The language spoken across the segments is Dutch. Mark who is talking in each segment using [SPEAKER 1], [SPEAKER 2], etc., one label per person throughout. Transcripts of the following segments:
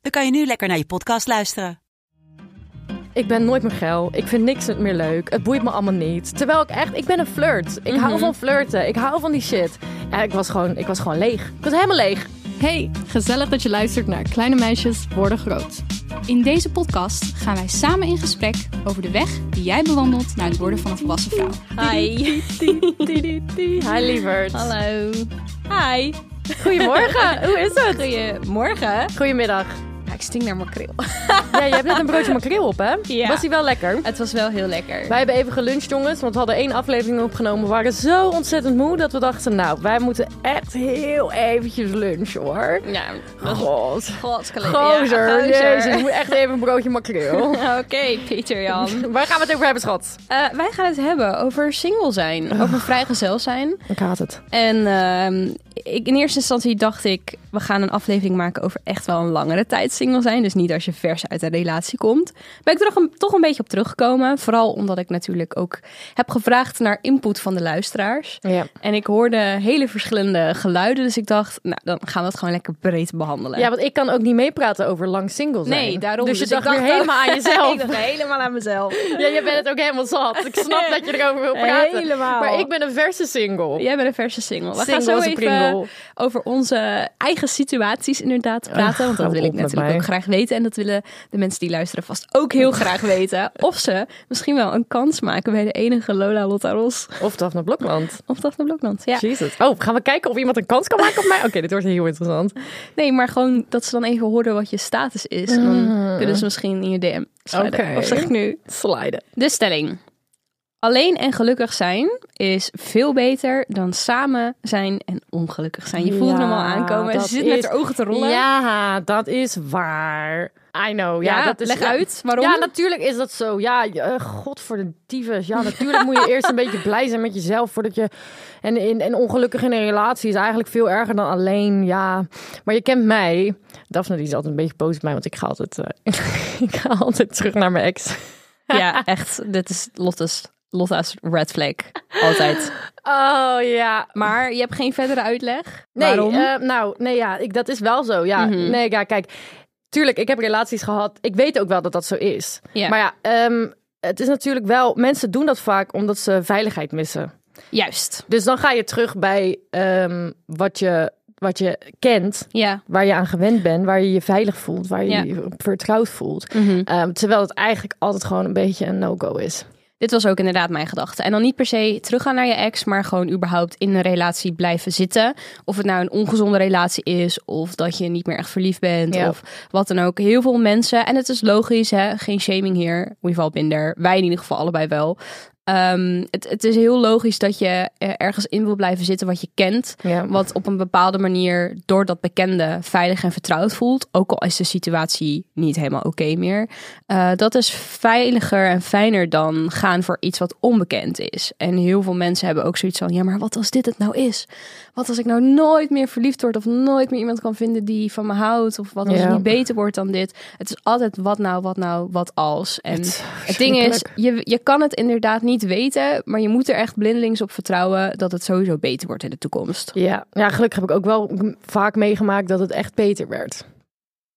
[SPEAKER 1] dan kan je nu lekker naar je podcast luisteren.
[SPEAKER 2] Ik ben nooit meer geil. Ik vind niks meer leuk. Het boeit me allemaal niet. Terwijl ik echt, ik ben een flirt. Ik hou van flirten. Ik hou van die shit. Ja, ik was gewoon, ik was gewoon leeg. Ik was helemaal leeg.
[SPEAKER 3] Hey, gezellig dat je luistert naar Kleine Meisjes Worden Groot. In deze podcast gaan wij samen in gesprek over de weg die jij bewandelt naar het worden van een volwassen vrouw.
[SPEAKER 2] Hi. Hi lieverd.
[SPEAKER 4] Hallo.
[SPEAKER 2] Hi. Goedemorgen. Hoe is het?
[SPEAKER 4] Goedemorgen.
[SPEAKER 2] Goedemiddag.
[SPEAKER 4] Ik stink naar makreel.
[SPEAKER 2] Ja, je hebt net een broodje makreel op, hè?
[SPEAKER 4] Ja.
[SPEAKER 2] Was die wel lekker?
[SPEAKER 4] Het was wel heel lekker.
[SPEAKER 2] Wij hebben even geluncht, jongens, want we hadden één aflevering opgenomen. We waren zo ontzettend moe dat we dachten, nou, wij moeten echt heel eventjes lunchen, hoor.
[SPEAKER 4] Ja,
[SPEAKER 2] God. Gozer, jezus, ik moet echt even een broodje makreel.
[SPEAKER 4] Oké, Pieter Jan.
[SPEAKER 2] Waar gaan we het over hebben, schat?
[SPEAKER 4] Eh, wij gaan het hebben over single zijn. Over vrijgezel zijn.
[SPEAKER 2] Ik haat het.
[SPEAKER 4] En ehm, ik, in eerste instantie dacht ik, we gaan een aflevering maken over echt wel een langere tijd single zijn. Dus niet als je vers uit een relatie komt. Ben ik er toch een, toch een beetje op teruggekomen. Vooral omdat ik natuurlijk ook heb gevraagd naar input van de luisteraars.
[SPEAKER 2] Ja.
[SPEAKER 4] En ik hoorde hele verschillende geluiden. Dus ik dacht, nou, dan gaan we het gewoon lekker breed behandelen.
[SPEAKER 2] Ja, want ik kan ook niet meepraten over lang single zijn.
[SPEAKER 4] Nee, daarom.
[SPEAKER 2] Dus je
[SPEAKER 4] Dus ik
[SPEAKER 2] dacht weer
[SPEAKER 4] dacht
[SPEAKER 2] helemaal aan jezelf.
[SPEAKER 4] ik dacht helemaal aan mezelf.
[SPEAKER 2] Ja, je bent het ook helemaal zat. Ik snap dat je erover wil praten.
[SPEAKER 4] Helemaal.
[SPEAKER 2] Maar ik ben een verse single.
[SPEAKER 4] Jij bent een verse single. We
[SPEAKER 2] Single
[SPEAKER 4] gaan zo even over onze eigen situaties inderdaad praten. want dat wil ik natuurlijk
[SPEAKER 2] mij.
[SPEAKER 4] Graag weten. En dat willen de mensen die luisteren vast ook heel graag weten. Of ze misschien wel een kans maken bij de enige Lola Lotta Ros.
[SPEAKER 2] Of Daphne Blokland.
[SPEAKER 4] Of Daphne Blokland. Ja.
[SPEAKER 2] Jesus. Oh, gaan we kijken of iemand een kans kan maken op mij? Oké, dit wordt heel interessant.
[SPEAKER 4] Nee, maar gewoon dat ze dan even horen wat je status is. En dan kunnen ze misschien in je DM sliden.
[SPEAKER 2] Oké.
[SPEAKER 4] Of zeg ik nu?
[SPEAKER 2] Sliden.
[SPEAKER 4] De stelling. Alleen en gelukkig zijn is veel beter dan samen zijn en ongelukkig zijn. Je voelt
[SPEAKER 2] Ja,
[SPEAKER 4] hem al aankomen. Ze
[SPEAKER 2] dat
[SPEAKER 4] zit met haar ogen te rollen.
[SPEAKER 2] Ja, dat is waar. I know. Ja,
[SPEAKER 4] Ja,
[SPEAKER 2] dat is,
[SPEAKER 4] leg uit, waarom?
[SPEAKER 2] Ja, natuurlijk is dat zo. Ja, uh, god voor de tyfus. Ja, natuurlijk moet je eerst een beetje blij zijn met jezelf voordat je... En, in, en ongelukkig in een relatie is eigenlijk veel erger dan alleen, ja... Maar je kent mij. Daphne die is altijd een beetje boos op mij, want ik ga altijd, eh, ik ga altijd terug naar mijn ex.
[SPEAKER 4] Ja, echt. Dit is Lotte's, Lotta's red flag. Altijd.
[SPEAKER 2] Oh ja,
[SPEAKER 4] Maar je hebt geen verdere uitleg?
[SPEAKER 2] Nee,
[SPEAKER 4] Waarom?
[SPEAKER 2] eh, nou, nee, ja, ik, dat is wel zo. Ja,
[SPEAKER 4] Mhm.
[SPEAKER 2] nee, ja, kijk, tuurlijk, ik heb relaties gehad. Ik weet ook wel dat dat zo is.
[SPEAKER 4] Ja.
[SPEAKER 2] Maar ja, ehm, het is natuurlijk wel, mensen doen dat vaak omdat ze veiligheid missen.
[SPEAKER 4] Juist.
[SPEAKER 2] Dus dan ga je terug bij ehm, wat, je, wat je kent,
[SPEAKER 4] Ja.
[SPEAKER 2] waar je aan gewend bent, waar je je veilig voelt, waar je
[SPEAKER 4] Ja.
[SPEAKER 2] je vertrouwd voelt.
[SPEAKER 4] Mhm.
[SPEAKER 2] Ehm, terwijl het eigenlijk altijd gewoon een beetje een no-go is.
[SPEAKER 4] Dit was ook inderdaad mijn gedachte. En dan niet per se teruggaan naar je ex, maar gewoon überhaupt in een relatie blijven zitten. Of het nou een ongezonde relatie is, of dat je niet meer echt verliefd bent,
[SPEAKER 2] Ja.
[SPEAKER 4] of wat dan ook. Heel veel mensen, en het is logisch, hè, geen shaming hier. We've all been there. Wij in ieder geval allebei wel. Ehm, het, het is heel logisch dat je ergens in wil blijven zitten wat je kent.
[SPEAKER 2] Ja.
[SPEAKER 4] Wat op een bepaalde manier door dat bekende veilig en vertrouwd voelt. Ook al is de situatie niet helemaal oké meer. Eh, dat is veiliger en fijner dan gaan voor iets wat onbekend is. En heel veel mensen hebben ook zoiets van: ja, maar wat als dit het nou is? Wat als ik nou nooit meer verliefd word of nooit meer iemand kan vinden die van me houdt? Of wat als
[SPEAKER 2] Ja.
[SPEAKER 4] het niet beter wordt dan dit? Het is altijd wat nou, wat nou, wat als. En
[SPEAKER 2] Het
[SPEAKER 4] het, ding is, je, je kan het inderdaad niet weten, maar je moet er echt blindelings op vertrouwen dat het sowieso beter wordt in de toekomst.
[SPEAKER 2] Ja, ja, gelukkig heb ik ook wel vaak meegemaakt dat het echt beter werd.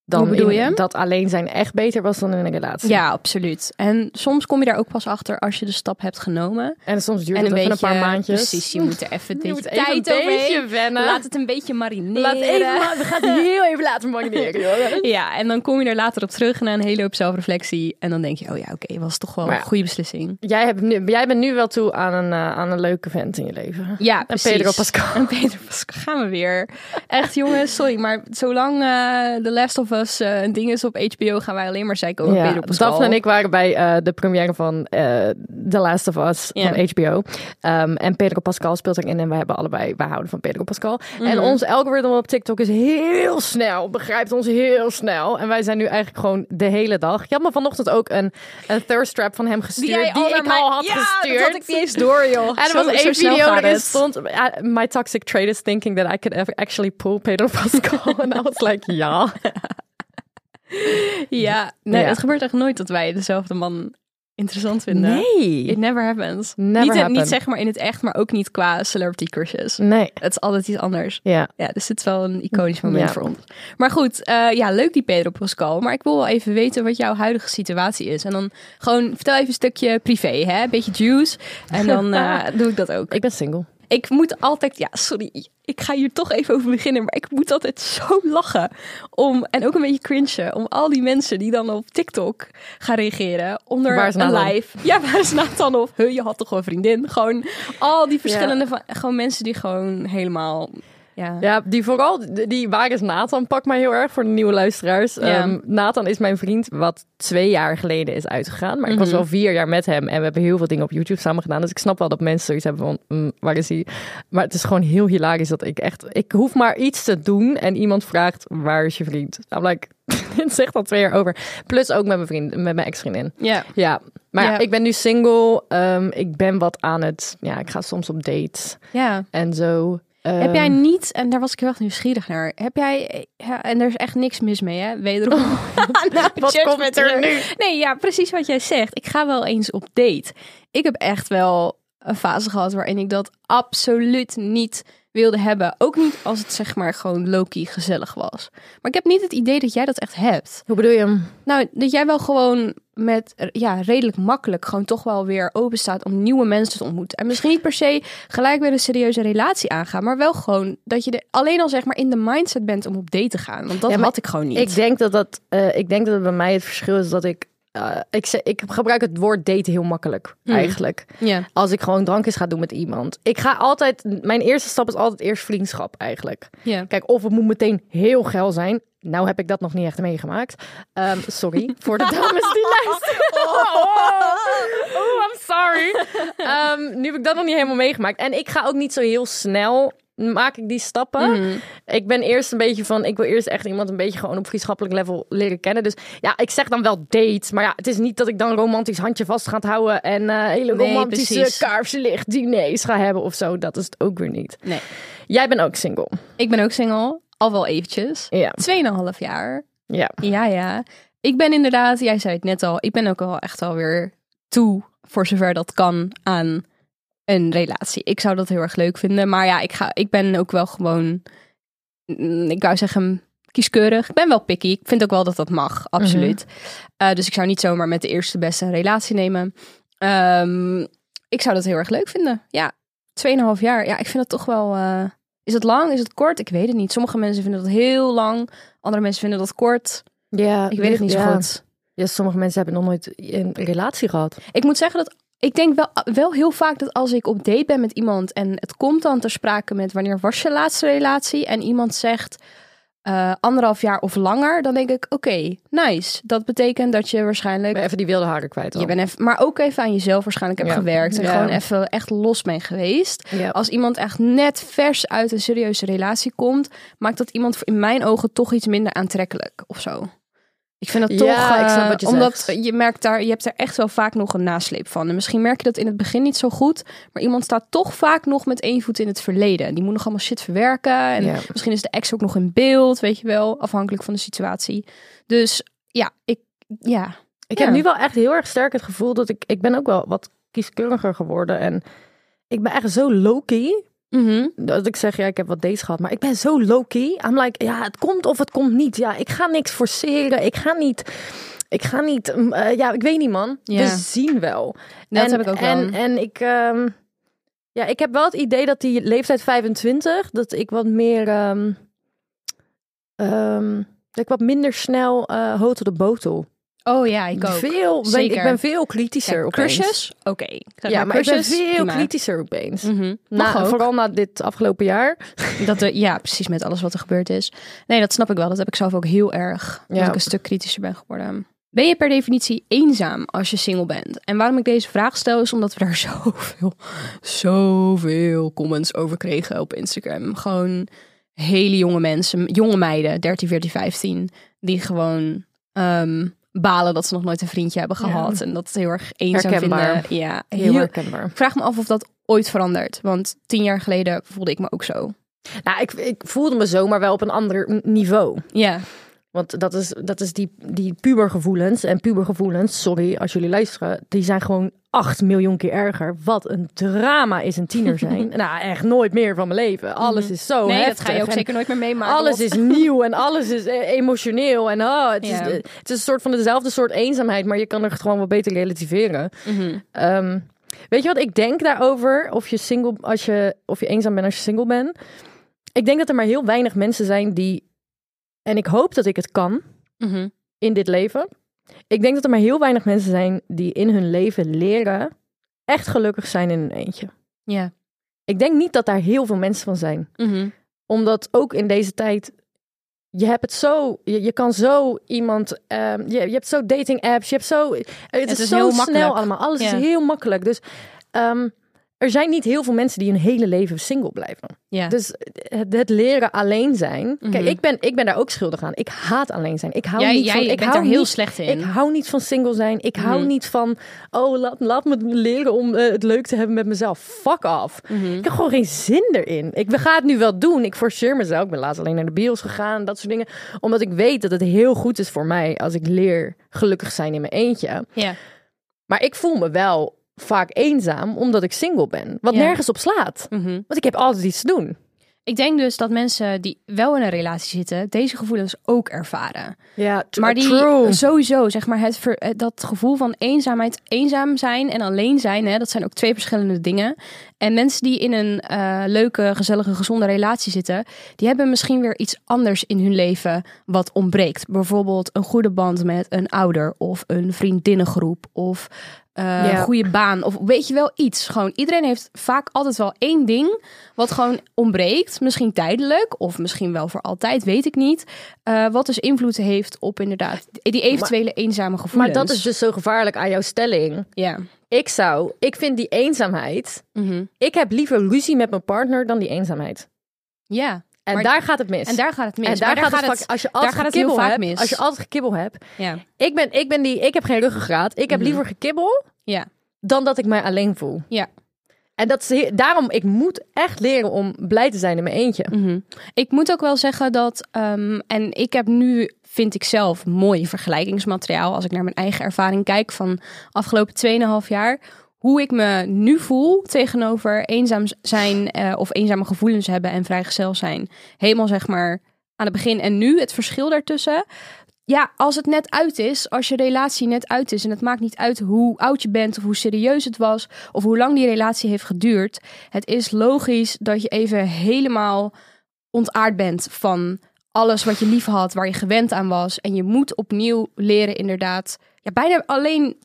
[SPEAKER 2] Dan
[SPEAKER 4] bedoel
[SPEAKER 2] in-
[SPEAKER 4] je?
[SPEAKER 2] Dat alleen zijn echt beter was dan in een relatie.
[SPEAKER 4] Ja, absoluut. En soms kom je daar ook pas achter als je de stap hebt genomen.
[SPEAKER 2] En soms duurt
[SPEAKER 4] en
[SPEAKER 2] het even een paar maandjes.
[SPEAKER 4] Precies, je moet er even een
[SPEAKER 2] Je
[SPEAKER 4] beetje
[SPEAKER 2] moet even een
[SPEAKER 4] tijd overheen.
[SPEAKER 2] beetje wennen.
[SPEAKER 4] Laat het een beetje marineren.
[SPEAKER 2] Laat even, we gaan het heel even laten marineren.
[SPEAKER 4] Ja, en dan kom je er later op terug na een hele hoop zelfreflectie. En dan denk je, oh ja, oké, was toch wel
[SPEAKER 2] Maar
[SPEAKER 4] een goede beslissing.
[SPEAKER 2] Jij, hebt nu, jij bent nu wel toe aan een, eh, aan een leuke vent in je leven.
[SPEAKER 4] Ja,
[SPEAKER 2] En
[SPEAKER 4] precies.
[SPEAKER 2] Pedro Pascal.
[SPEAKER 4] En Pedro Pascal gaan we weer. Echt jongens, sorry, maar zolang eh The Last of Us eh, een ding is op HBO, gaan wij alleen maar zeiken over
[SPEAKER 2] Ja,
[SPEAKER 4] Pedro Pascal.
[SPEAKER 2] Daphne en ik waren bij eh, de première van eh, The Last of Us van HBO. Ehm, en Pedro Pascal speelt erin en wij hebben allebei, wij houden van Pedro Pascal. En
[SPEAKER 4] Mhm.
[SPEAKER 2] ons algoritme op TikTok is heel snel, begrijpt ons heel snel. En wij zijn nu eigenlijk gewoon de hele dag. Je had me vanochtend ook een, een thirst trap van hem gestuurd, die,
[SPEAKER 4] naar
[SPEAKER 2] ik al had
[SPEAKER 4] ja,
[SPEAKER 2] gestuurd.
[SPEAKER 4] dat had ik niet eens door, joh.
[SPEAKER 2] En er was één video
[SPEAKER 4] het.
[SPEAKER 2] stond... uh, my toxic trait is thinking that I could ever actually pull Pedro Pascal. En I was like, ja.
[SPEAKER 4] Ja, nee,
[SPEAKER 2] Ja.
[SPEAKER 4] het gebeurt echt nooit dat wij dezelfde man interessant vinden.
[SPEAKER 2] Nee.
[SPEAKER 4] It never happens.
[SPEAKER 2] Never
[SPEAKER 4] niet,
[SPEAKER 2] happen.
[SPEAKER 4] niet zeg maar in het echt, maar ook niet qua celebrity crushes.
[SPEAKER 2] Nee.
[SPEAKER 4] Het is altijd iets anders.
[SPEAKER 2] Ja.
[SPEAKER 4] Ja, dus het is wel een iconisch moment
[SPEAKER 2] Ja.
[SPEAKER 4] voor ons. Maar goed, eh, ja, leuk die Pedro Pascal. Maar ik wil wel even weten wat jouw huidige situatie is. En dan gewoon vertel even een stukje privé, hè? Een beetje juice. En dan eh, doe ik dat ook.
[SPEAKER 2] Ik ben single.
[SPEAKER 4] Ik moet altijd, ja, sorry, ik ga hier toch even over beginnen, maar ik moet altijd zo lachen om en ook een beetje cringen om al die mensen die dan op TikTok gaan reageren onder
[SPEAKER 2] Waar is
[SPEAKER 4] een live. Ja, waar is Nathan of huh, je had toch een vriendin? Gewoon al die verschillende, van, gewoon mensen die gewoon helemaal, ja,
[SPEAKER 2] Ja, die vooral, die waar is Nathan, pak mij heel erg voor de nieuwe luisteraars.
[SPEAKER 4] Ja.
[SPEAKER 2] Ehm, Nathan is mijn vriend wat twee jaar geleden is uitgegaan. Maar ik was
[SPEAKER 4] Mhm.
[SPEAKER 2] wel vier jaar met hem en we hebben heel veel dingen op YouTube samen gedaan. Dus ik snap wel dat mensen zoiets hebben van, mm, waar is hij? Maar het is gewoon heel hilarisch dat ik echt, ik hoef maar iets te doen en iemand vraagt, waar is je vriend? I'm like, dit zegt al twee jaar over. Plus ook met mijn vriend, met mijn ex-vriendin.
[SPEAKER 4] ja.
[SPEAKER 2] Ja, maar ja, ik ben nu single. Ehm, ik ben wat aan het, ja, ik ga soms op dates
[SPEAKER 4] ja.
[SPEAKER 2] en zo.
[SPEAKER 4] Heb jij
[SPEAKER 2] Ehm,
[SPEAKER 4] niet, en daar was ik heel erg nieuwsgierig naar, heb jij, ja, en er is echt niks mis mee, hè? Wederom. Nou,
[SPEAKER 2] Wat komt er nu?
[SPEAKER 4] Nee, ja, precies wat jij zegt. Ik ga wel eens op date. Ik heb echt wel een fase gehad waarin ik dat absoluut niet wilde hebben. Ook niet als het zeg maar gewoon low-key gezellig was. Maar ik heb niet het idee dat jij dat echt hebt.
[SPEAKER 2] Hoe bedoel je hem?
[SPEAKER 4] Nou, dat jij wel gewoon met ja, redelijk makkelijk gewoon toch wel weer open staat om nieuwe mensen te ontmoeten. En misschien niet per se gelijk weer een serieuze relatie aangaan, maar wel gewoon dat je er alleen al zeg maar in de mindset bent om op date te gaan. Want dat
[SPEAKER 2] Ja, maar
[SPEAKER 4] had ik gewoon niet.
[SPEAKER 2] Ik denk dat dat, eh, ik denk dat het bij mij het verschil is dat ik, eh, ik, ik gebruik het woord daten heel makkelijk
[SPEAKER 4] Hmm.
[SPEAKER 2] eigenlijk. Als ik gewoon drankjes ga doen met iemand. Ik ga altijd, mijn eerste stap is altijd eerst vriendschap eigenlijk. Kijk, of het moet meteen heel geil zijn. Nou heb ik dat nog niet echt meegemaakt. Ehm, sorry voor de dames die luisteren. Oh, I'm sorry. Ehm, nu heb ik dat nog niet helemaal meegemaakt. En ik ga ook niet zo heel snel maak ik die stappen.
[SPEAKER 4] Mhm.
[SPEAKER 2] Ik ben eerst een beetje van, ik wil eerst echt iemand een beetje gewoon op vriendschappelijk level leren kennen. Dus ja, ik zeg dan wel date. Maar ja, het is niet dat ik dan romantisch handje vast ga houden en eh, hele
[SPEAKER 4] Nee,
[SPEAKER 2] romantische kaarslicht diners ga hebben of zo. Dat is het ook weer niet.
[SPEAKER 4] Nee.
[SPEAKER 2] Jij bent ook single.
[SPEAKER 4] Ik ben ook single, al wel eventjes.
[SPEAKER 2] Ja.
[SPEAKER 4] Tweeënhalf jaar.
[SPEAKER 2] Ja.
[SPEAKER 4] Ja, ja. Ik ben inderdaad, jij zei het net al, ik ben ook al echt alweer toe, voor zover dat kan, aan een relatie. Ik zou dat heel erg leuk vinden. Maar ja, ik, ga, ik ben ook wel gewoon, mm, ik wou zeggen, kieskeurig. Ik ben wel picky. Ik vind ook wel dat dat mag, absoluut. Eh, dus ik zou niet zomaar met de eerste beste een relatie nemen. Ehm, ik zou dat heel erg leuk vinden. Ja, tweeënhalf jaar. Ja, ik vind dat toch wel... eh, is het lang? Is het kort? Ik weet het niet. Sommige mensen vinden dat heel lang. Andere mensen vinden dat kort.
[SPEAKER 2] Ja,
[SPEAKER 4] Ik weet het niet zo
[SPEAKER 2] ja.
[SPEAKER 4] goed.
[SPEAKER 2] Ja, sommige mensen hebben nog nooit een relatie gehad.
[SPEAKER 4] Ik moet zeggen dat ik denk wel, wel heel vaak dat als ik op date ben met iemand en het komt dan ter sprake met wanneer was je laatste relatie en iemand zegt eh, anderhalf jaar of langer, dan denk ik oké, nice. Dat betekent dat je waarschijnlijk
[SPEAKER 2] ben even die wilde haren kwijt. al.
[SPEAKER 4] je bent even, maar ook even aan jezelf waarschijnlijk hebt
[SPEAKER 2] Ja.
[SPEAKER 4] gewerkt en
[SPEAKER 2] Ja.
[SPEAKER 4] gewoon even echt los bent geweest.
[SPEAKER 2] Ja.
[SPEAKER 4] Als iemand echt net vers uit een serieuze relatie komt, maakt dat iemand in mijn ogen toch iets minder aantrekkelijk of zo. Ik vind dat toch,
[SPEAKER 2] Ja, ik snap
[SPEAKER 4] eh,
[SPEAKER 2] wat je
[SPEAKER 4] omdat
[SPEAKER 2] zegt.
[SPEAKER 4] je merkt daar, je hebt er echt wel vaak nog een nasleep van. En misschien merk je dat in het begin niet zo goed, maar iemand staat toch vaak nog met één voet in het verleden. Die moet nog allemaal shit verwerken en
[SPEAKER 2] Ja.
[SPEAKER 4] misschien is de ex ook nog in beeld, weet je wel, afhankelijk van de situatie. Dus ja, ik, ja,
[SPEAKER 2] Ik
[SPEAKER 4] Ja.
[SPEAKER 2] heb nu wel echt heel erg sterk het gevoel dat ik... Ik ben ook wel wat kieskeuriger geworden. En ik ben echt zo low-key.
[SPEAKER 4] Mhm.
[SPEAKER 2] Dat ik zeg, ja, ik heb wat dates gehad. Maar ik ben zo low-key. I'm like, ja, het komt of het komt niet. Ja, ik ga niks forceren. Ik ga niet... Ik ga niet... mm, eh, ja, ik weet niet, man.
[SPEAKER 4] Ja.
[SPEAKER 2] We zien wel.
[SPEAKER 4] Dat
[SPEAKER 2] en,
[SPEAKER 4] heb ik ook wel.
[SPEAKER 2] En, en ik... ehm, ja, ik heb wel het idee dat die leeftijd 25... Dat ik wat meer... ehm, ehm, dat ik wat minder snel eh hotel de botel.
[SPEAKER 4] Oh ja, ik ook.
[SPEAKER 2] Veel, ben,
[SPEAKER 4] Zeker.
[SPEAKER 2] ik ben veel kritischer
[SPEAKER 4] Ja,
[SPEAKER 2] opeens.
[SPEAKER 4] crushes? Oké.
[SPEAKER 2] Ja, maar ik ben veel
[SPEAKER 4] prima.
[SPEAKER 2] kritischer opeens. Na,
[SPEAKER 4] ook.
[SPEAKER 2] vooral na dit afgelopen jaar.
[SPEAKER 4] Dat er, ja, precies met alles wat er gebeurd is. Nee, dat snap ik wel. Dat heb ik zelf ook heel erg. Dat ik een stuk kritischer ben geworden. Ben je per definitie eenzaam als je single bent? En waarom ik deze vraag stel is omdat we daar zoveel, zoveel comments over kregen op Instagram. Gewoon hele jonge mensen, jonge meiden, 13, 14, 15, die gewoon ehm, balen dat ze nog nooit een vriendje hebben
[SPEAKER 2] Ja.
[SPEAKER 4] gehad. En dat heel erg eenzaam
[SPEAKER 2] Herkenbaar.
[SPEAKER 4] vinden. Ja,
[SPEAKER 2] Heel
[SPEAKER 4] heel,
[SPEAKER 2] herkenbaar.
[SPEAKER 4] vraag me af of dat ooit verandert. Want tien jaar geleden voelde ik me ook zo.
[SPEAKER 2] Nou, ik, ik voelde me zomaar wel op een ander niveau.
[SPEAKER 4] Ja.
[SPEAKER 2] Want dat is, dat is die, die pubergevoelens. En pubergevoelens, sorry als jullie luisteren, die zijn gewoon 8 miljoen keer erger. Wat een drama is een tiener zijn. nou, echt nooit meer van mijn leven. Alles is zo
[SPEAKER 4] Nee,
[SPEAKER 2] heftig.
[SPEAKER 4] dat ga je ook
[SPEAKER 2] en
[SPEAKER 4] zeker nooit meer meemaken.
[SPEAKER 2] Alles is nieuw en alles is eh, emotioneel. En oh, het,
[SPEAKER 4] Ja.
[SPEAKER 2] is, het is een soort van dezelfde soort eenzaamheid, maar je kan er gewoon wat beter relativeren.
[SPEAKER 4] Mhm.
[SPEAKER 2] Ehm, weet je wat ik denk daarover? Of je single, als je, of je eenzaam bent als je single bent. Ik denk dat er maar heel weinig mensen zijn die. En ik hoop dat ik het kan
[SPEAKER 4] Mhm.
[SPEAKER 2] in dit leven. Ik denk dat er maar heel weinig mensen zijn die in hun leven leren echt gelukkig zijn in een eentje.
[SPEAKER 4] Ja.
[SPEAKER 2] Ik denk niet dat daar heel veel mensen van zijn.
[SPEAKER 4] Mhm.
[SPEAKER 2] Omdat ook in deze tijd, je hebt het zo, je, je kan zo iemand, ehm, je, je hebt zo dating apps, je hebt zo, het, is,
[SPEAKER 4] is
[SPEAKER 2] zo
[SPEAKER 4] heel
[SPEAKER 2] snel allemaal. Alles is heel makkelijk. Dus ehm, er zijn niet heel veel mensen die hun hele leven single blijven.
[SPEAKER 4] Ja.
[SPEAKER 2] Dus het, het leren alleen zijn. Kijk,
[SPEAKER 4] Mhm.
[SPEAKER 2] ik ben, ik ben daar ook schuldig aan. Ik haat alleen zijn. Ik hou
[SPEAKER 4] jij
[SPEAKER 2] niet
[SPEAKER 4] jij
[SPEAKER 2] van, ik hou
[SPEAKER 4] daar heel
[SPEAKER 2] niet,
[SPEAKER 4] slecht in.
[SPEAKER 2] ik hou niet van single zijn. Ik hou
[SPEAKER 4] Mhm.
[SPEAKER 2] niet van, oh, laat, laat me leren om eh, het leuk te hebben met mezelf. Fuck off.
[SPEAKER 4] Mhm.
[SPEAKER 2] Ik heb gewoon geen zin erin. Ik ga het nu wel doen. Ik forceer mezelf. Ik ben laatst alleen naar de bios gegaan. Dat soort dingen. Omdat ik weet dat het heel goed is voor mij als ik leer gelukkig zijn in mijn eentje.
[SPEAKER 4] Ja.
[SPEAKER 2] Maar ik voel me wel vaak eenzaam omdat ik single ben. Wat
[SPEAKER 4] Ja.
[SPEAKER 2] nergens op slaat.
[SPEAKER 4] Mhm.
[SPEAKER 2] Want ik heb altijd iets te doen.
[SPEAKER 4] Ik denk dus dat mensen die wel in een relatie zitten, deze gevoelens ook ervaren.
[SPEAKER 2] Ja,
[SPEAKER 4] Maar die sowieso, zeg maar, het ver- eh, dat gevoel van eenzaamheid, eenzaam zijn en alleen zijn, hè, dat zijn ook twee verschillende dingen. En mensen die in een eh, leuke, gezellige, gezonde relatie zitten, die hebben misschien weer iets anders in hun leven wat ontbreekt. Bijvoorbeeld een goede band met een ouder of een vriendinnengroep of een goede baan of weet je wel iets. Gewoon iedereen heeft vaak altijd wel één ding wat gewoon ontbreekt, misschien tijdelijk of misschien wel voor altijd, weet ik niet. Eh, wat dus invloed heeft op inderdaad die eventuele eenzame
[SPEAKER 2] Maar
[SPEAKER 4] gevoelens.
[SPEAKER 2] dat is dus zo gevaarlijk aan jouw stelling.
[SPEAKER 4] ja.
[SPEAKER 2] Ik zou, ik vind die eenzaamheid.
[SPEAKER 4] Mhm.
[SPEAKER 2] Ik heb liever ruzie met mijn partner dan die eenzaamheid.
[SPEAKER 4] ja.
[SPEAKER 2] En
[SPEAKER 4] Maar-
[SPEAKER 2] daar gaat het mis.
[SPEAKER 4] En daar gaat het mis.
[SPEAKER 2] En daar,
[SPEAKER 4] Maar
[SPEAKER 2] gaat, het,
[SPEAKER 4] het,
[SPEAKER 2] vaak- als je
[SPEAKER 4] daar
[SPEAKER 2] altijd
[SPEAKER 4] gaat het heel
[SPEAKER 2] gekibbel
[SPEAKER 4] vaak
[SPEAKER 2] hebt,
[SPEAKER 4] mis.
[SPEAKER 2] als je altijd gekibbel hebt.
[SPEAKER 4] ja.
[SPEAKER 2] Ik ben, ik ben die, ik heb geen ruggengraat. Ik heb
[SPEAKER 4] Mhm.
[SPEAKER 2] liever gekibbel
[SPEAKER 4] Ja.
[SPEAKER 2] dan dat ik mij alleen voel.
[SPEAKER 4] Ja.
[SPEAKER 2] En dat is daarom, ik moet echt leren om blij te zijn in mijn eentje.
[SPEAKER 4] Mhm. Ik moet ook wel zeggen dat, ehm, en ik heb nu, vind ik zelf, mooi vergelijkingsmateriaal als ik naar mijn eigen ervaring kijk van afgelopen 2,5 jaar. Hoe ik me nu voel tegenover eenzaam zijn eh, of eenzame gevoelens hebben en vrijgezel zijn. Helemaal zeg maar aan het begin en nu, het verschil daartussen. Ja, als het net uit is, als je relatie net uit is en het maakt niet uit hoe oud je bent of hoe serieus het was of hoe lang die relatie heeft geduurd. Het is logisch dat je even helemaal ontaard bent van alles wat je lief had, waar je gewend aan was. En je moet opnieuw leren inderdaad. Ja, bijna alleen.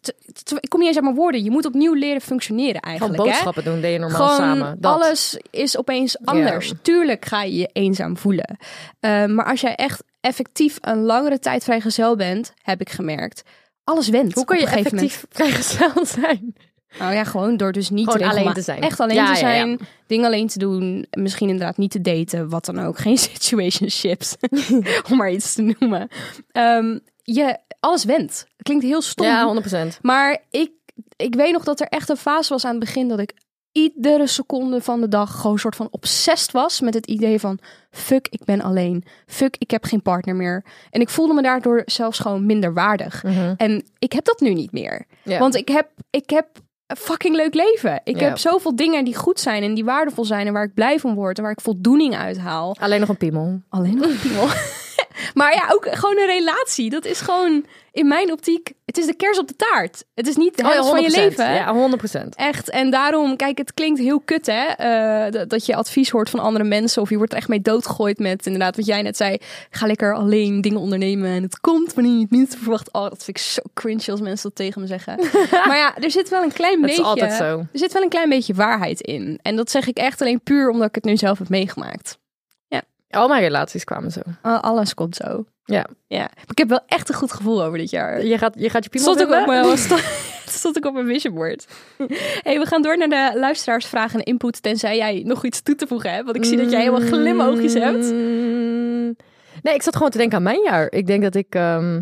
[SPEAKER 4] ik kom niet eens uit mijn woorden. Je moet opnieuw leren functioneren
[SPEAKER 2] Gewoon
[SPEAKER 4] eigenlijk. hè?
[SPEAKER 2] boodschappen doen, deed je normaal
[SPEAKER 4] Gewoon
[SPEAKER 2] samen. Dat.
[SPEAKER 4] alles is opeens anders. Tuurlijk ga je je eenzaam voelen. Uh, maar als jij echt effectief een langere tijd vrijgezel bent, heb ik gemerkt. Alles went.
[SPEAKER 2] Hoe
[SPEAKER 4] op
[SPEAKER 2] je
[SPEAKER 4] moment.
[SPEAKER 2] effectief vrijgezel zijn?
[SPEAKER 4] Nou ja, gewoon door dus niet
[SPEAKER 2] Gewoon alleen te zijn.
[SPEAKER 4] Echt alleen
[SPEAKER 2] Ja,
[SPEAKER 4] te
[SPEAKER 2] ja, ja.
[SPEAKER 4] zijn, dingen alleen te doen, misschien inderdaad niet te daten, wat dan ook. Geen situationships, om maar iets te noemen. Ehm, je, alles went. Klinkt heel stom.
[SPEAKER 2] Ja, 100%.
[SPEAKER 4] Maar ik, ik weet nog dat er echt een fase was aan het begin dat ik iedere seconde van de dag gewoon een soort van obsessed was met het idee van fuck, ik ben alleen. Fuck, ik heb geen partner meer. En ik voelde me daardoor zelfs gewoon minder waardig.
[SPEAKER 2] Mhm.
[SPEAKER 4] En ik heb dat nu niet meer. Want ik heb, ik heb een fucking leuk leven. Ik heb zoveel dingen die goed zijn en die waardevol zijn en waar ik blij van word en waar ik voldoening uit haal.
[SPEAKER 2] Alleen nog een piemel.
[SPEAKER 4] Alleen nog een piemel. Maar ja, ook gewoon een relatie. Dat is gewoon in mijn optiek. Het is de kers op de taart. Het is niet de
[SPEAKER 2] Oh
[SPEAKER 4] van je
[SPEAKER 2] 100%.
[SPEAKER 4] leven.
[SPEAKER 2] Ja, 100%.
[SPEAKER 4] Echt. En daarom, kijk, het klinkt heel kut, hè? eh, dat- dat je advies hoort van andere mensen. Of je wordt er echt mee doodgegooid met, inderdaad, wat jij net zei. Ga lekker alleen dingen ondernemen. En het komt wanneer je het minst verwacht. Oh, dat vind ik zo cringe als mensen dat tegen me zeggen. maar ja, er zit wel een klein
[SPEAKER 2] Het is altijd zo.
[SPEAKER 4] Er zit wel een klein beetje waarheid in. En dat zeg ik echt alleen puur omdat ik het nu zelf heb meegemaakt.
[SPEAKER 2] Al mijn relaties kwamen zo.
[SPEAKER 4] Uh, alles komt zo.
[SPEAKER 2] Ja.
[SPEAKER 4] ja. Maar ik heb wel echt een goed gevoel over dit jaar.
[SPEAKER 2] Je gaat je, gaat je piemel
[SPEAKER 4] Stond op mijn, stond, stond ook op mijn vision board. hey, we gaan door naar de luisteraarsvragen en input. Tenzij jij nog iets toe te voegen hebt. Want ik zie dat jij helemaal glimoogjes hebt.
[SPEAKER 2] Mm, Nee, ik zat gewoon te denken aan mijn jaar. Ik denk dat ik. ehm,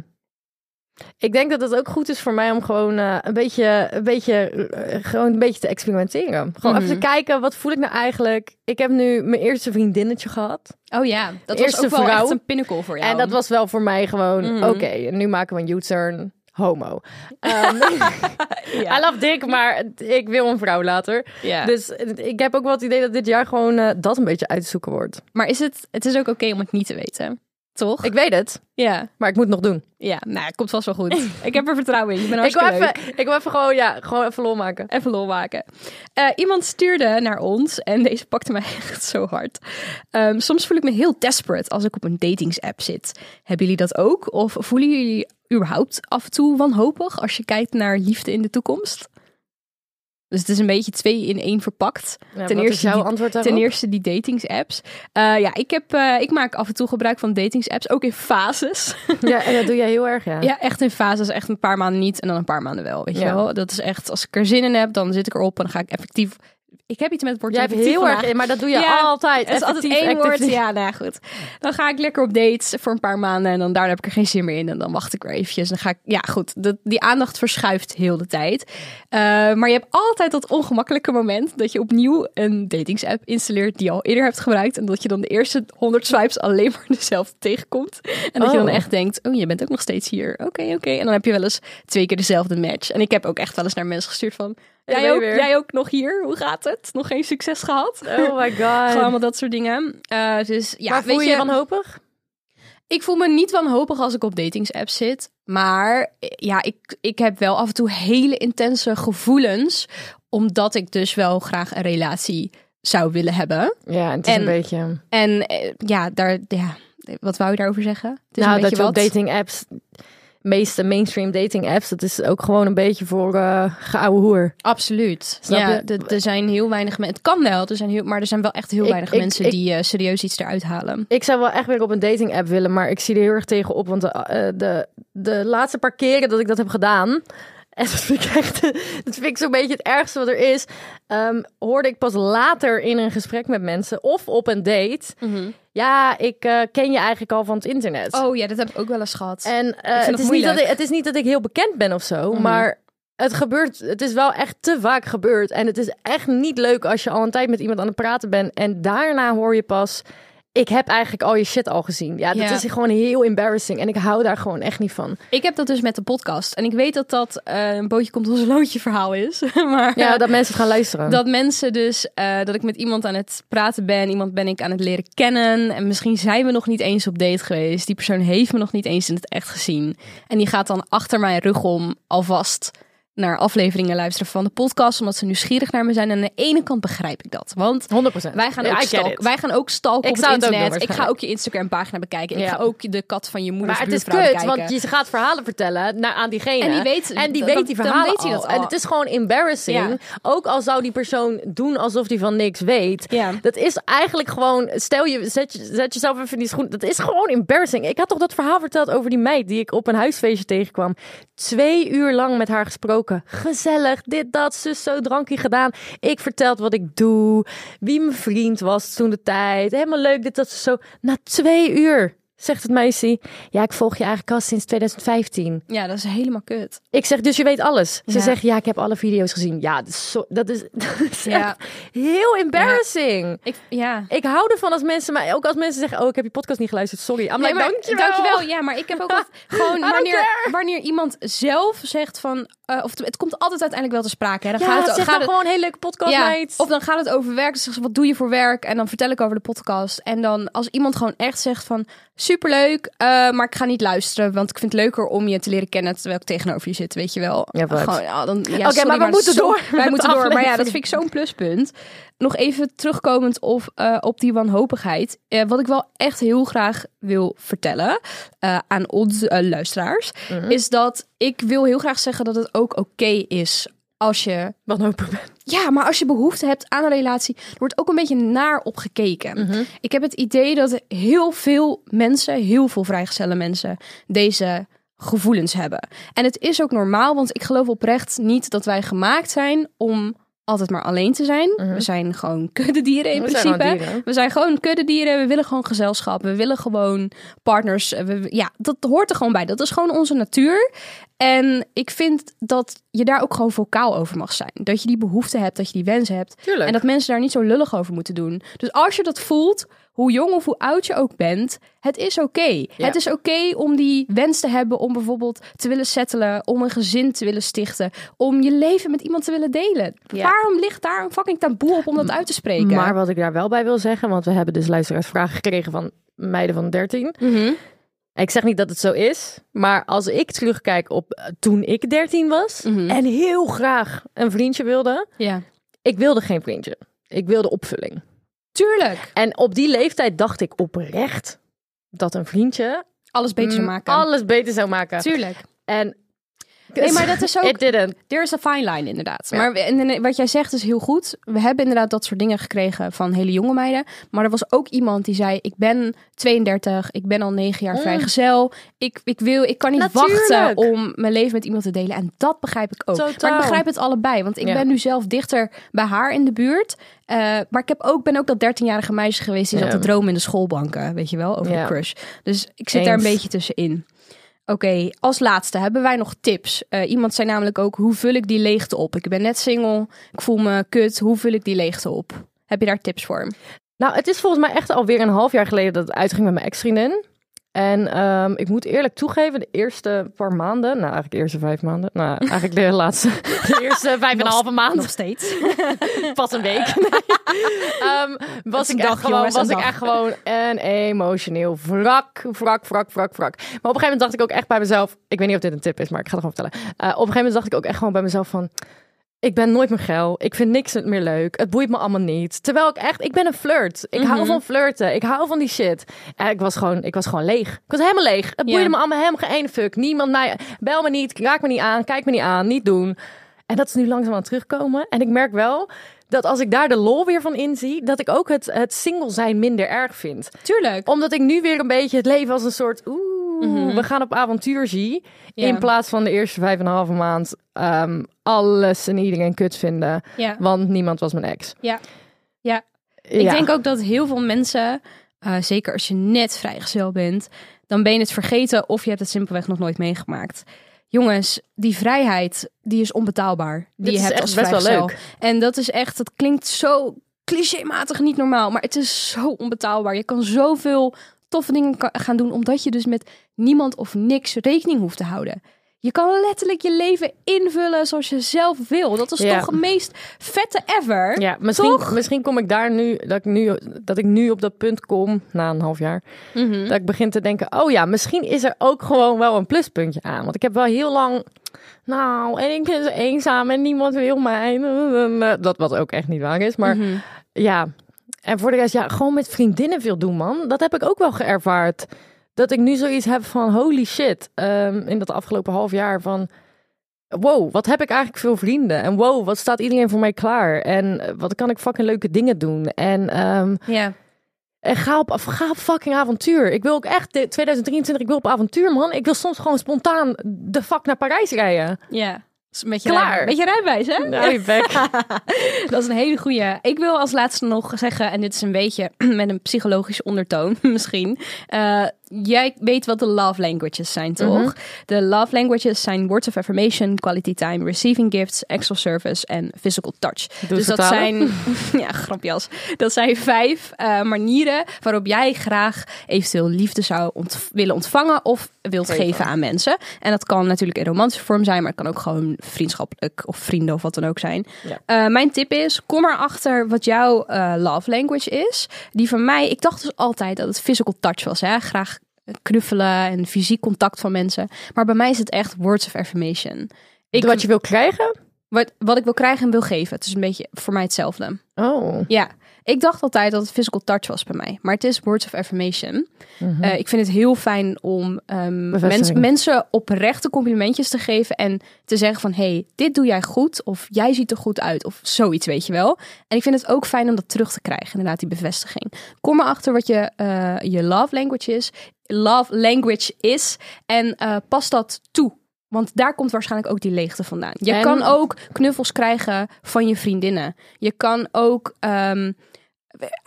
[SPEAKER 2] ik denk dat het ook goed is voor mij om gewoon eh, een beetje, een beetje, eh, gewoon een beetje te experimenteren. Gewoon even
[SPEAKER 4] Mhm.
[SPEAKER 2] te kijken, wat voel ik nou eigenlijk? Ik heb nu mijn eerste vriendinnetje gehad.
[SPEAKER 4] Oh ja, dat
[SPEAKER 2] Eerste
[SPEAKER 4] was ook wel echt een pinnacle voor jou.
[SPEAKER 2] En dat was wel voor mij gewoon,
[SPEAKER 4] Mhm.
[SPEAKER 2] oké, nu maken we een U-turn. Homo. Ehm, I love dik, maar ik wil een vrouw later.
[SPEAKER 4] ja.
[SPEAKER 2] Dus ik heb ook wel het idee dat dit jaar gewoon eh, dat een beetje uitzoeken wordt.
[SPEAKER 4] Maar is het, het is ook oké om het niet te weten. Toch?
[SPEAKER 2] Ik weet het,
[SPEAKER 4] ja,
[SPEAKER 2] maar ik moet het nog doen.
[SPEAKER 4] ja, nou, komt vast wel goed. ik heb er vertrouwen in. Je bent
[SPEAKER 2] Ik wil,
[SPEAKER 4] hartstikke leuk.
[SPEAKER 2] even, ik wil even gewoon, ja, gewoon even lol maken.
[SPEAKER 4] Even lol maken. Eh, iemand stuurde naar ons en deze pakte mij echt zo hard. Ehm, soms voel ik me heel desperate als ik op een datingsapp zit. Hebben jullie dat ook? Of voelen jullie überhaupt af en toe wanhopig als je kijkt naar liefde in de toekomst? Dus het is een beetje twee in één verpakt.
[SPEAKER 2] Ja,
[SPEAKER 4] Ten eerste
[SPEAKER 2] jouw
[SPEAKER 4] die-
[SPEAKER 2] antwoord daarop?
[SPEAKER 4] Ten eerste die datingsapps. Eh ja, ik, heb, eh, ik maak af en toe gebruik van datingsapps, ook in fases.
[SPEAKER 2] Ja, en dat doe jij heel erg, ja.
[SPEAKER 4] Ja, echt in fases. Echt een paar maanden niet en dan een paar maanden wel. Weet je wel? Dat is echt, als ik er zin in heb, dan zit ik erop en dan ga ik effectief. Ik heb iets met het woord
[SPEAKER 2] Jij
[SPEAKER 4] effectief
[SPEAKER 2] heel
[SPEAKER 4] vandaag.
[SPEAKER 2] erg, maar dat doe je
[SPEAKER 4] Ja,
[SPEAKER 2] altijd.
[SPEAKER 4] Het is altijd
[SPEAKER 2] Effectief,
[SPEAKER 4] één woord. Ja, nou goed. Dan ga ik lekker op dates voor een paar maanden en dan daar heb ik er geen zin meer in. En dan wacht ik weer eventjes. Dan ga ik, ja goed, dat, die aandacht verschuift heel de tijd. Eh, maar je hebt altijd dat ongemakkelijke moment dat je opnieuw een datingsapp installeert die je al eerder hebt gebruikt. En dat je dan de eerste 100 swipes alleen maar dezelfde tegenkomt. En dat je dan
[SPEAKER 2] Oh.
[SPEAKER 4] echt denkt, oh je bent ook nog steeds hier. Oké, oké. En dan heb je wel eens twee keer dezelfde match. En ik heb ook echt wel eens naar mensen gestuurd van, jij ook,
[SPEAKER 2] weer?
[SPEAKER 4] jij ook nog hier? Hoe gaat het? Nog geen succes gehad?
[SPEAKER 2] Oh my god.
[SPEAKER 4] Gewoon allemaal dat soort dingen. Eh, dus ja,
[SPEAKER 2] maar voel
[SPEAKER 4] weet
[SPEAKER 2] je je wanhopig?
[SPEAKER 4] ik voel me niet wanhopig als ik op datingsapps zit. Maar eh, ja, ik, ik heb wel af en toe hele intense gevoelens. Omdat ik dus wel graag een relatie zou willen hebben.
[SPEAKER 2] Ja, het is
[SPEAKER 4] En-
[SPEAKER 2] een beetje...
[SPEAKER 4] En eh, ja, daar, ja, wat wou je daarover zeggen? Het is
[SPEAKER 2] nou,
[SPEAKER 4] een
[SPEAKER 2] dat je op
[SPEAKER 4] wat.
[SPEAKER 2] dating apps... meeste mainstream dating apps, dat is ook gewoon een beetje voor geouwe hoer.
[SPEAKER 4] Absoluut.
[SPEAKER 2] Snap
[SPEAKER 4] ja, er zijn heel weinig mensen. Het kan wel, er zijn heel, maar er zijn wel echt heel
[SPEAKER 2] Ik-
[SPEAKER 4] weinig
[SPEAKER 2] ik-
[SPEAKER 4] mensen
[SPEAKER 2] ik-
[SPEAKER 4] die eh, serieus iets eruit halen.
[SPEAKER 2] Ik zou wel echt weer op een dating app willen, maar ik zie er heel erg tegen op. Want de, eh, de, de laatste paar keren dat ik dat heb gedaan. En dat vind ik echt, dat vind ik zo'n beetje het ergste wat er is. ehm, hoorde ik pas later in een gesprek met mensen of op een date. Ja, ik eh, ken je eigenlijk al van het internet.
[SPEAKER 4] Oh ja, dat heb ik ook wel eens gehad.
[SPEAKER 2] En eh, het, is niet dat ik, het is niet dat ik heel bekend ben of zo,
[SPEAKER 4] Mhm.
[SPEAKER 2] maar het gebeurt. Het is wel echt te vaak gebeurd. En het is echt niet leuk als je al een tijd met iemand aan het praten bent en daarna hoor je pas. Ik heb eigenlijk al je shit al gezien. Ja, dat
[SPEAKER 4] Ja.
[SPEAKER 2] is gewoon heel embarrassing. En ik hou daar gewoon echt niet van.
[SPEAKER 4] Ik heb dat dus met de podcast. En ik weet dat dat eh, een bootje komt ons loodje verhaal is. maar
[SPEAKER 2] Ja, dat mensen gaan luisteren.
[SPEAKER 4] Dat mensen dus, eh, dat ik met iemand aan het praten ben, iemand ben ik aan het leren kennen. En misschien zijn we nog niet eens op date geweest. Die persoon heeft me nog niet eens in het echt gezien. En die gaat dan achter mijn rug om alvast naar afleveringen luisteren van de podcast. Omdat ze nieuwsgierig naar me zijn. En aan de ene kant begrijp ik dat. Want
[SPEAKER 2] 100%.
[SPEAKER 4] wij gaan, ook wij gaan ook stalken
[SPEAKER 2] Ik
[SPEAKER 4] op het internet. ik ga ook je Instagram pagina bekijken. Ik ga ook de kat van je moeders
[SPEAKER 2] Maar het is kut,
[SPEAKER 4] bekijken.
[SPEAKER 2] want je gaat verhalen vertellen naar, aan diegene.
[SPEAKER 4] En die weet-
[SPEAKER 2] en die weet die verhalen
[SPEAKER 4] weet dat
[SPEAKER 2] al. En het is gewoon embarrassing.
[SPEAKER 4] Ja.
[SPEAKER 2] Ook al zou die persoon doen alsof hij van niks weet. Dat is eigenlijk gewoon, stel je zet, je, zet jezelf even in die schoen. Dat is gewoon embarrassing. Ik had toch dat verhaal verteld over die meid die ik op een huisfeestje tegenkwam. Twee uur lang met haar gesproken. Gezellig, dit, dat, zus, zo, drankje gedaan. Ik verteld wat ik doe. Wie mijn vriend was toen de tijd. Helemaal leuk, dit, dat, zo. Na twee uur zegt het meisje. Ja, ik volg je eigenlijk al sinds 2015.
[SPEAKER 4] Ja, dat is helemaal kut.
[SPEAKER 2] Ik zeg, dus je weet alles. Ze
[SPEAKER 4] Ja.
[SPEAKER 2] zegt, ja, ik heb alle video's gezien. Ja, dat is, zo, dat is, dat is
[SPEAKER 4] Ja.
[SPEAKER 2] heel embarrassing.
[SPEAKER 4] Ik, ja.
[SPEAKER 2] Ik hou ervan als mensen, maar ook als mensen zeggen, oh, ik heb je podcast niet geluisterd, sorry. I'm
[SPEAKER 4] Nee,
[SPEAKER 2] like,
[SPEAKER 4] maar,
[SPEAKER 2] dankjewel.
[SPEAKER 4] dankjewel. Ja, maar ik heb ook wat, gewoon wanneer, wanneer iemand zelf zegt van, eh, of het komt altijd uiteindelijk wel te sprake. Hè. Dan
[SPEAKER 2] Ja,
[SPEAKER 4] gaat het,
[SPEAKER 2] zeg
[SPEAKER 4] gaat
[SPEAKER 2] dan
[SPEAKER 4] het,
[SPEAKER 2] gewoon een hele leuke podcast,
[SPEAKER 4] ja,
[SPEAKER 2] meid.
[SPEAKER 4] of dan gaat het over werk. Dan zeggen ze, wat doe je voor werk? En dan vertel ik over de podcast. En dan als iemand gewoon echt zegt van, superleuk, eh, maar ik ga niet luisteren. Want ik vind het leuker om je te leren kennen terwijl ik tegenover je zit, weet je wel.
[SPEAKER 2] Ja,
[SPEAKER 4] gewoon, ja, dan, ja,
[SPEAKER 2] Oké,
[SPEAKER 4] sorry,
[SPEAKER 2] maar we moeten
[SPEAKER 4] zo-
[SPEAKER 2] door
[SPEAKER 4] Wij moeten door. Maar ja, dat vind ik zo'n pluspunt. Nog even terugkomend op, eh, op die wanhopigheid. Eh, wat ik wel echt heel graag wil vertellen eh, aan onze luisteraars,
[SPEAKER 2] Mhm.
[SPEAKER 4] is dat ik wil heel graag zeggen dat het ook oké is als je
[SPEAKER 2] Wanhopig ben.
[SPEAKER 4] ja, maar als je behoefte hebt aan een relatie, er wordt ook een beetje naar op gekeken. Ik heb het idee dat heel veel mensen, heel veel vrijgezelle mensen, deze gevoelens hebben. En het is ook normaal, want ik geloof oprecht niet dat wij gemaakt zijn om altijd maar alleen te zijn. We zijn gewoon kuddedieren in
[SPEAKER 2] We
[SPEAKER 4] principe. We zijn gewoon kuddedieren. We willen gewoon gezelschap. We willen gewoon partners. We, ja, dat hoort er gewoon bij. Dat is gewoon onze natuur. En ik vind dat je daar ook gewoon vocaal over mag zijn. Dat je die behoefte hebt, dat je die wens hebt.
[SPEAKER 2] Tuurlijk.
[SPEAKER 4] En dat mensen daar niet zo lullig over moeten doen. Dus als je dat voelt, hoe jong of hoe oud je ook bent, het is oké.
[SPEAKER 2] Ja.
[SPEAKER 4] Het is oké om die wens te hebben om bijvoorbeeld te willen settelen, om een gezin te willen stichten, om je leven met iemand te willen delen.
[SPEAKER 2] Ja.
[SPEAKER 4] Waarom ligt daar een fucking taboe op om dat uit te spreken?
[SPEAKER 2] Maar wat ik daar wel bij wil zeggen, want we hebben dus luisteraarsvragen gekregen van meiden van 13.
[SPEAKER 4] Mhm.
[SPEAKER 2] Ik zeg niet dat het zo is, maar als ik terugkijk op eh, toen ik 13 was
[SPEAKER 4] Mhm.
[SPEAKER 2] en heel graag een vriendje wilde,
[SPEAKER 4] Ja.
[SPEAKER 2] ik wilde geen vriendje. Ik wilde opvulling.
[SPEAKER 4] Tuurlijk.
[SPEAKER 2] En op die leeftijd dacht ik oprecht dat een vriendje
[SPEAKER 4] Alles beter zou
[SPEAKER 2] mm,
[SPEAKER 4] maken.
[SPEAKER 2] alles beter zou maken.
[SPEAKER 4] Tuurlijk.
[SPEAKER 2] En
[SPEAKER 4] Nee, maar dat is ook-
[SPEAKER 2] It didn't.
[SPEAKER 4] Er is een fine line inderdaad.
[SPEAKER 2] Ja.
[SPEAKER 4] Maar en, wat jij zegt is heel goed. We hebben inderdaad dat soort dingen gekregen van hele jonge meiden. Maar er was ook iemand die zei: Ik ben 32, ik ben al negen jaar
[SPEAKER 2] Mm.
[SPEAKER 4] vrijgezel. Ik, ik, wil, ik kan niet
[SPEAKER 2] Natuurlijk.
[SPEAKER 4] wachten om mijn leven met iemand te delen. En dat begrijp ik ook.
[SPEAKER 2] Totaal.
[SPEAKER 4] Maar ik begrijp het allebei. Want ik
[SPEAKER 2] Ja.
[SPEAKER 4] ben nu zelf dichter bij haar in de buurt. Eh, maar ik heb ook, ben ook dat 13-jarige meisje geweest die
[SPEAKER 2] Ja.
[SPEAKER 4] zat te dromen in de schoolbanken. Weet je wel, over de crush. Dus ik zit daar een beetje tussenin. Oké, als laatste hebben wij nog tips. Eh, iemand zei namelijk ook, hoe vul ik die leegte op? Ik ben net single, ik voel me kut, hoe vul ik die leegte op? Heb je daar tips voor?
[SPEAKER 2] Nou, het is volgens mij echt alweer een half jaar geleden dat het uitging met mijn ex-vriendin. En ehm, ik moet eerlijk toegeven, de eerste paar maanden, nou eigenlijk de eerste vijf maanden, nou eigenlijk de laatste, de eerste vijf en een halve maand,
[SPEAKER 4] Nog steeds.
[SPEAKER 2] pas een week. Was ik, echt gewoon, was
[SPEAKER 4] een
[SPEAKER 2] ik echt gewoon een emotioneel wrak, wrak, wrak, wrak, wrak. Maar op een gegeven moment dacht ik ook echt bij mezelf, ik weet niet of dit een tip is, maar ik ga het gewoon vertellen. Eh, op een gegeven moment dacht ik ook echt gewoon bij mezelf van, ik ben nooit meer geil. Ik vind niks meer leuk. Het boeit me allemaal niet. Terwijl ik echt, ik ben een flirt. Ik
[SPEAKER 4] Mhm.
[SPEAKER 2] hou van flirten. Ik hou van die shit. En ik was gewoon, ik was gewoon leeg. Ik was helemaal leeg. Het boeide me allemaal helemaal geen fuck. Niemand mij, bel me niet, raak me niet aan, kijk me niet aan, niet doen. En dat is nu langzaam aan het terugkomen. En ik merk wel dat als ik daar de lol weer van inzie, dat ik ook het, het single zijn minder erg vind.
[SPEAKER 4] Tuurlijk.
[SPEAKER 2] Omdat ik nu weer een beetje het leven als een soort, oeh,
[SPEAKER 4] Mhm.
[SPEAKER 2] we gaan op avontuur zie. In plaats van de eerste vijf en een halve maand ehm, alles en iedereen kut vinden.
[SPEAKER 4] Ja.
[SPEAKER 2] Want niemand was mijn ex.
[SPEAKER 4] Ja. Ja.
[SPEAKER 2] Ja.
[SPEAKER 4] Ik denk ook dat heel veel mensen, eh, zeker als je net vrijgezel bent, dan ben je het vergeten of je hebt het simpelweg nog nooit meegemaakt. Jongens, die vrijheid, die is onbetaalbaar. Die
[SPEAKER 2] Dit
[SPEAKER 4] je
[SPEAKER 2] is
[SPEAKER 4] hebt
[SPEAKER 2] echt
[SPEAKER 4] als
[SPEAKER 2] best wel
[SPEAKER 4] vrijgezel.
[SPEAKER 2] leuk.
[SPEAKER 4] En dat is echt, dat klinkt zo clichématig niet normaal, maar het is zo onbetaalbaar. Je kan zoveel toffe dingen gaan doen, omdat je dus met niemand of niks rekening hoeft te houden. Je kan letterlijk je leven invullen zoals je zelf wil. Dat is
[SPEAKER 2] Ja.
[SPEAKER 4] toch het meest vette ever?
[SPEAKER 2] Ja, misschien,
[SPEAKER 4] Toch?
[SPEAKER 2] misschien kom ik daar nu dat, ik nu, dat ik nu op dat punt kom, na een half jaar,
[SPEAKER 4] Mhm.
[SPEAKER 2] dat ik begin te denken, oh ja, misschien is er ook gewoon wel een pluspuntje aan. Want ik heb wel heel lang, nou, en ik ben eenzaam en niemand wil mij. Dat wat ook echt niet waar is, maar
[SPEAKER 4] Mhm.
[SPEAKER 2] ja. En voor de rest, ja, gewoon met vriendinnen veel doen, man. Dat heb ik ook wel geërvaard. Dat ik nu zoiets heb van, holy shit, ehm, in dat afgelopen half jaar van... Wow, wat heb ik eigenlijk veel vrienden? En wow, wat staat iedereen voor mij klaar? En eh, wat kan ik fucking leuke dingen doen? En, ehm,
[SPEAKER 4] Ja.
[SPEAKER 2] en ga, op, ga op fucking avontuur. Ik wil ook echt, dit 2023, ik wil op avontuur, man. Ik wil soms gewoon spontaan de fuck naar Parijs rijden.
[SPEAKER 4] Ja. Een beetje,
[SPEAKER 2] Klaar.
[SPEAKER 4] rij- beetje rijbewijs, hè?
[SPEAKER 2] Nou, je bek.
[SPEAKER 4] Dat is een hele goeie. Ik wil als laatste nog zeggen, en dit is een beetje met een psychologische ondertoon misschien. eh, jij weet wat de love languages zijn, toch?
[SPEAKER 2] Mhm.
[SPEAKER 4] De love languages zijn words of affirmation, quality time, receiving gifts, acts of service en physical touch.
[SPEAKER 2] Doe
[SPEAKER 4] dus dat
[SPEAKER 2] vertalen.
[SPEAKER 4] zijn, ja, grapjas. Dat zijn vijf eh, manieren waarop jij graag eventueel liefde zou ont- willen ontvangen of wilt
[SPEAKER 2] Geven.
[SPEAKER 4] geven. aan mensen. En dat kan natuurlijk in romantische vorm zijn, maar het kan ook gewoon vriendschappelijk of vrienden of wat dan ook zijn.
[SPEAKER 2] Ja.
[SPEAKER 4] Eh, mijn tip is, kom erachter wat jouw eh, love language is. Die van mij, ik dacht dus altijd dat het physical touch was. Hè? Graag knuffelen en fysiek contact van mensen. Maar bij mij is het echt words of affirmation. Ik,
[SPEAKER 2] Wat je wil krijgen?
[SPEAKER 4] wat, wat ik wil krijgen en wil geven. Het is een beetje voor mij hetzelfde.
[SPEAKER 2] Oh.
[SPEAKER 4] Ja, ik dacht altijd dat het physical touch was bij mij. Maar het is words of affirmation.
[SPEAKER 2] Mhm.
[SPEAKER 4] Eh, ik vind het heel fijn om mens- mensen oprechte complimentjes te geven. En te zeggen van, hey, dit doe jij goed. Of jij ziet er goed uit. Of zoiets, weet je wel. En ik vind het ook fijn om dat terug te krijgen. Inderdaad, die bevestiging. Kom erachter wat je, eh, je love language is. Love language is. En eh, pas dat toe. Want daar komt waarschijnlijk ook die leegte vandaan. Je
[SPEAKER 2] En-
[SPEAKER 4] kan ook knuffels krijgen van je vriendinnen. Je kan ook, ehm,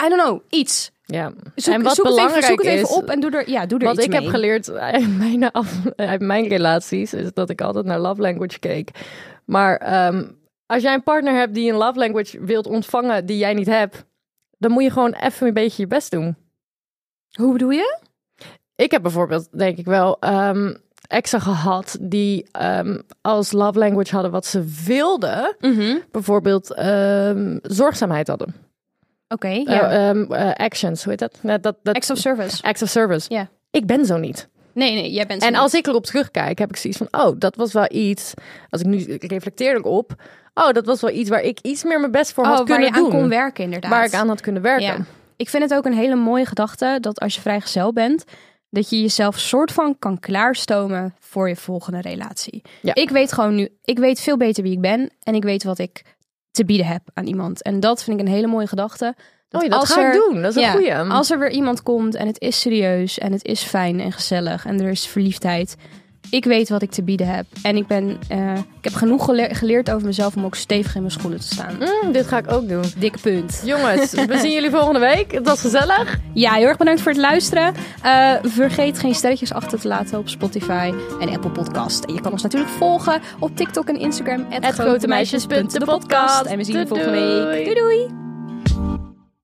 [SPEAKER 4] I don't know, iets.
[SPEAKER 2] Ja.
[SPEAKER 4] Zoek,
[SPEAKER 2] en wat
[SPEAKER 4] zoek, het even,
[SPEAKER 2] belangrijk
[SPEAKER 4] zoek het even
[SPEAKER 2] is,
[SPEAKER 4] op en doe er, ja, doe er
[SPEAKER 2] Wat
[SPEAKER 4] iets
[SPEAKER 2] ik
[SPEAKER 4] mee.
[SPEAKER 2] heb geleerd uit mijn, af- uit mijn relaties is dat ik altijd naar love language keek. Maar ehm, als jij een partner hebt die een love language wilt ontvangen die jij niet hebt, dan moet je gewoon even een beetje je best doen.
[SPEAKER 4] Hoe bedoel je?
[SPEAKER 2] Ik heb bijvoorbeeld, denk ik wel, ehm exen gehad die ehm, als love language hadden wat ze wilden. Bijvoorbeeld ehm, zorgzaamheid hadden.
[SPEAKER 4] Oké,
[SPEAKER 2] Eh,
[SPEAKER 4] ja.
[SPEAKER 2] eh, actions, hoe heet dat? Nou, dat, dat
[SPEAKER 4] Acts of service.
[SPEAKER 2] acts of service.
[SPEAKER 4] Ja.
[SPEAKER 2] Ik ben zo niet.
[SPEAKER 4] Nee, nee, jij bent
[SPEAKER 2] En
[SPEAKER 4] zo
[SPEAKER 2] als ik erop terugkijk, heb ik zoiets van: oh, dat was wel iets. Als ik nu ik reflecteer erop, oh, dat was wel iets waar ik iets meer mijn best voor had
[SPEAKER 4] oh, waar
[SPEAKER 2] kunnen
[SPEAKER 4] je aan
[SPEAKER 2] doen.
[SPEAKER 4] kon werken inderdaad.
[SPEAKER 2] waar ik aan had kunnen werken.
[SPEAKER 4] Ja. Ik vind het ook een hele mooie gedachte dat als je vrijgezel bent, dat je jezelf soort van kan klaarstomen voor je volgende relatie.
[SPEAKER 2] Ja.
[SPEAKER 4] Ik weet gewoon nu, ik weet veel beter wie ik ben en ik weet wat ik te bieden heb aan iemand. En dat vind ik een hele mooie gedachte.
[SPEAKER 2] Oh, ja, dat
[SPEAKER 4] als
[SPEAKER 2] ga
[SPEAKER 4] er-
[SPEAKER 2] ik doen. Dat is een goeie.
[SPEAKER 4] Als er weer iemand komt en het is serieus en het is fijn en gezellig en er is verliefdheid. Ik weet wat ik te bieden heb. En ik, ben, eh, ik heb genoeg gele- geleerd over mezelf om ook stevig in mijn schoenen te staan.
[SPEAKER 2] Mm, dit ga ik ook doen.
[SPEAKER 4] Dikke punt.
[SPEAKER 2] Jongens, we zien jullie volgende week. Het was gezellig.
[SPEAKER 4] Ja, heel erg bedankt voor het luisteren. Eh, vergeet geen sterretjes achter te laten op Spotify en Apple Podcast. En je kan ons natuurlijk volgen op TikTok en Instagram.
[SPEAKER 2] Het podcast.
[SPEAKER 4] En we zien je volgende week. Doei doei!